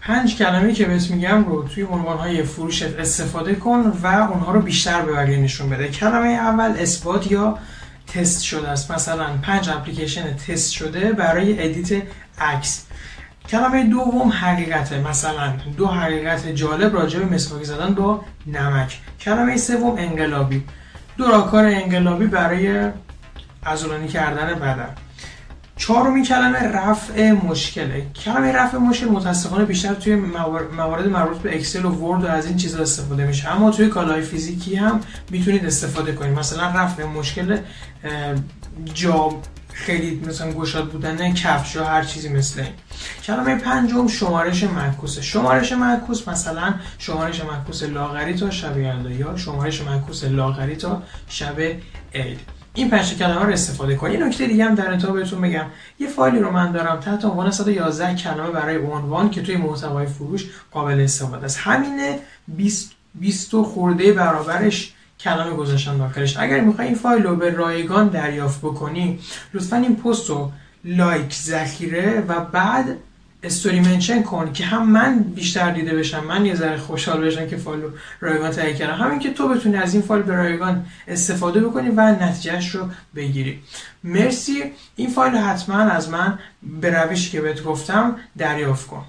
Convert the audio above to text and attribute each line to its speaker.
Speaker 1: پنج کلمه که بهت میگم رو توی عنوانهای فروشت استفاده کن و اونها رو بیشتر به بقیه نشون بده. کلمه اول اثبات یا تست شده است. مثلا پنج اپلیکیشن تست شده برای edit عکس. کلمه دوم حقیقته مثلا دو حقیقت جالب راجع به مسواک زدن با نمک. کلمه سوم انقلابی. دو راهکار انقلابی برای عضلانی کردن بدن. چهارمین کلمه رفع مشکله کلمه رفع مشکل متاسفانه بیشتر توی موارد مربوط به اکسل و ورد و از این چیزا استفاده میشه. اما توی کالای فیزیکی هم می‌تونید استفاده کنید. مثلا رفع مشکل جا خیلی مثلا گشاد بودن کفش یا هر چیزی مثل این. کلمه پنجم شمارش معکوسه. شمارش معکوس مثلا شمارش معکوس لاغری تا شب یا شمارش معکوس لاغری تا شب عید. این پنج کلمه رو استفاده کنید یه نکته دیگه هم در انتها بهتون بگم. یه فایلی رو من دارم تحت عنوان 111 کلمه برای عنوان که توی محتوای فروش قابل استفاده است. همینه 20 20 خورده برابرش کلمه گذاشتن داخلش. اگر می‌خوای این فایل رو به رایگان دریافت بکنی لطفا این پست رو لایک ذخیره و بعد استوری منشن کن که هم من بیشتر دیده بشم من یه ذره خوشحال بشم که فایل رایگان تهیه کردم. همین که تو بتونی از این فایل به رایگان استفاده بکنی و نتیجهش رو بگیری. مرسی. این فایل حتما از من به روشی که بهت گفتم دریافت کن.